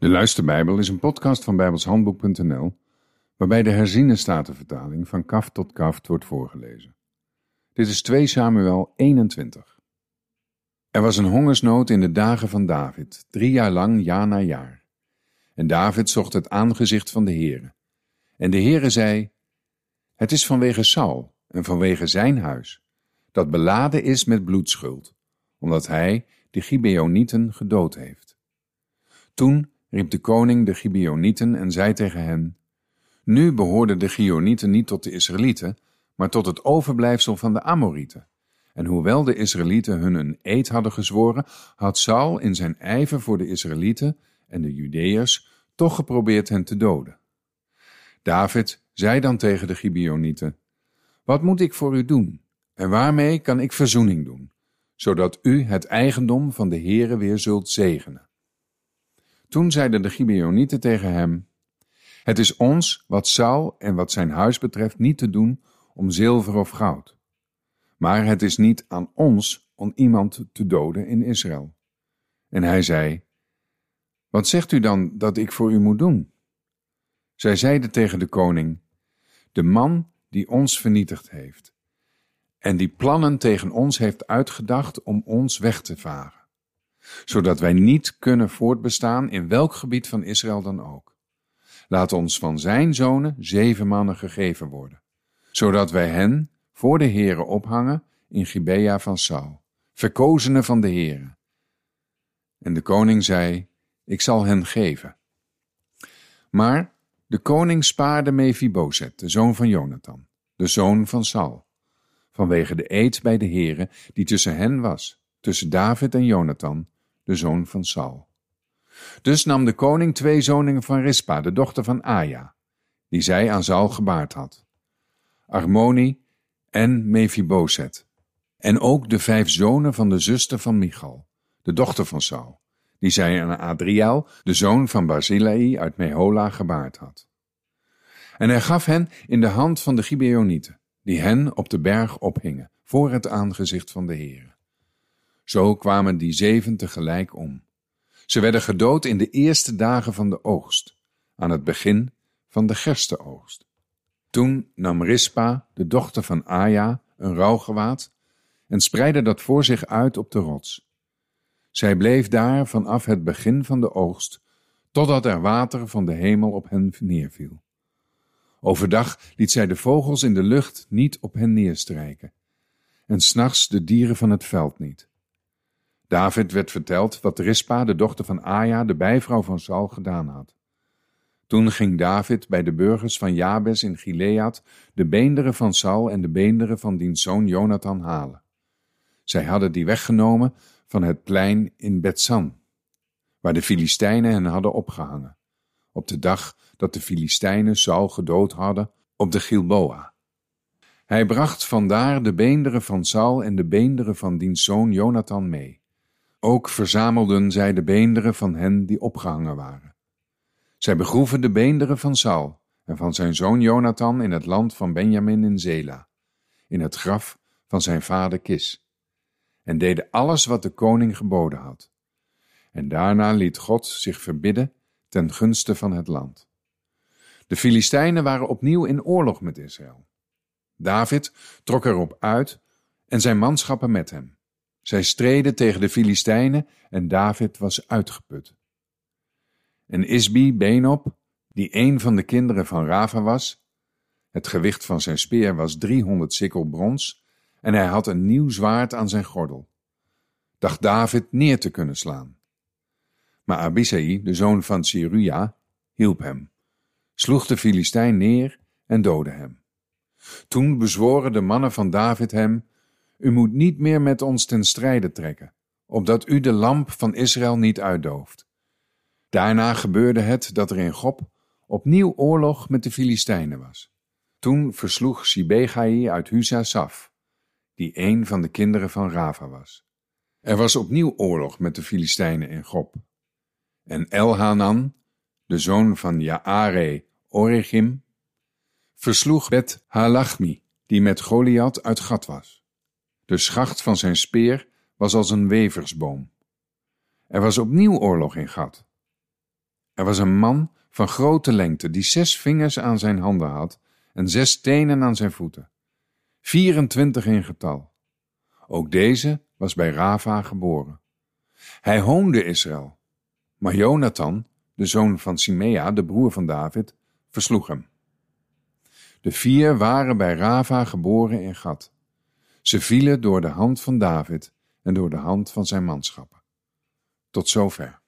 De Luisterbijbel is een podcast van bijbelshandboek.nl waarbij de herziene statenvertaling van kaf tot kaft wordt voorgelezen. Dit is 2 Samuel 21. Er was een hongersnood in de dagen van David, drie jaar lang, jaar na jaar. En David zocht het aangezicht van de Heere. En de Heere zei, Het is vanwege Saul en vanwege zijn huis, dat beladen is met bloedschuld, omdat hij de Gibeonieten gedood heeft. Toen riep de koning de Gibeonieten en zei tegen hen, Nu behoorden de Gionieten niet tot de Israëlieten, maar tot het overblijfsel van de Amorieten. En hoewel de Israëlieten hun een eed hadden gezworen, had Saul in zijn ijver voor de Israëlieten en de Judeërs toch geprobeerd hen te doden. David zei dan tegen de Gibeonieten, Wat moet ik voor u doen? En waarmee kan ik verzoening doen, zodat u het eigendom van de Heere weer zult zegenen? Toen zeiden de Gibeonieten tegen hem, Het is ons, wat Saul en wat zijn huis betreft, niet te doen om zilver of goud. Maar het is niet aan ons om iemand te doden in Israël. En hij zei, Wat zegt u dan dat ik voor u moet doen? Zij zeiden tegen de koning, De man die ons vernietigd heeft, en die plannen tegen ons heeft uitgedacht om ons weg te varen zodat wij niet kunnen voortbestaan in welk gebied van Israël dan ook. Laat ons van zijn zonen zeven mannen gegeven worden, zodat wij hen voor de Heere ophangen in Gibea van Saul, verkozenen van de Heere. En de koning zei, ik zal hen geven. Maar de koning spaarde Mephiboset, de zoon van Jonathan, de zoon van Saul, vanwege de eed bij de Heere die tussen hen was, tussen David en Jonathan, de zoon van Saul. Dus nam de koning twee zoningen van Rispa, de dochter van Aja, die zij aan Saul gebaard had. Armoni en Mephiboset. En ook de vijf zonen van de zuster van Michal, de dochter van Saul, die zij aan Adriel, de zoon van Barzillai uit Mehola, gebaard had. En hij gaf hen in de hand van de Gibeonieten, die hen op de berg ophingen, voor het aangezicht van de Heer. Zo kwamen die zeven tegelijk om. Ze werden gedood in de eerste dagen van de oogst, aan het begin van de gerstenoogst. Toen nam Rispa, de dochter van Aja, een rouwgewaad en spreidde dat voor zich uit op de rots. Zij bleef daar vanaf het begin van de oogst, totdat er water van de hemel op hen neerviel. Overdag liet zij de vogels in de lucht niet op hen neerstrijken, en s'nachts de dieren van het veld niet. David werd verteld wat Rispa, de dochter van Aja, de bijvrouw van Saul, gedaan had. Toen ging David bij de burgers van Jabes in Gilead de beenderen van Saul en de beenderen van diens zoon Jonathan halen. Zij hadden die weggenomen van het plein in Betsan, waar de Filistijnen hen hadden opgehangen, op de dag dat de Filistijnen Saul gedood hadden op de Gilboa. Hij bracht vandaar de beenderen van Saul en de beenderen van diens zoon Jonathan mee. Ook verzamelden zij de beenderen van hen die opgehangen waren. Zij begroeven de beenderen van Saul en van zijn zoon Jonathan in het land van Benjamin in Zela, in het graf van zijn vader Kis, en deden alles wat de koning geboden had. En daarna liet God zich verbidden ten gunste van het land. De Filistijnen waren opnieuw in oorlog met Israël. David trok erop uit en zijn manschappen met hem. Zij streden tegen de Filistijnen en David was uitgeput. En Isbi Beenop, die een van de kinderen van Rava was, het gewicht van zijn speer was driehonderd sikkel brons en hij had een nieuw zwaard aan zijn gordel, dacht David neer te kunnen slaan. Maar Abisai, de zoon van Siruja, hielp hem, sloeg de Filistijn neer en doodde hem. Toen bezworen de mannen van David hem u moet niet meer met ons ten strijde trekken, opdat u de lamp van Israël niet uitdooft. Daarna gebeurde het dat er in Gob opnieuw oorlog met de Filistijnen was. Toen versloeg Sibegai uit Husa Saf, die een van de kinderen van Rava was. Er was opnieuw oorlog met de Filistijnen in Gob. En Elhanan, de zoon van Jaare Oregim, versloeg Bet Halachmi, die met Goliath uit Gat was. De schacht van zijn speer was als een weversboom. Er was opnieuw oorlog in Gat. Er was een man van grote lengte die zes vingers aan zijn handen had en zes tenen aan zijn voeten, 24 in getal. Ook deze was bij Rava geboren. Hij hoonde Israël, maar Jonathan, de zoon van Simea, de broer van David, versloeg hem. De vier waren bij Rava geboren in Gad. Ze vielen door de hand van David en door de hand van zijn manschappen. Tot zover.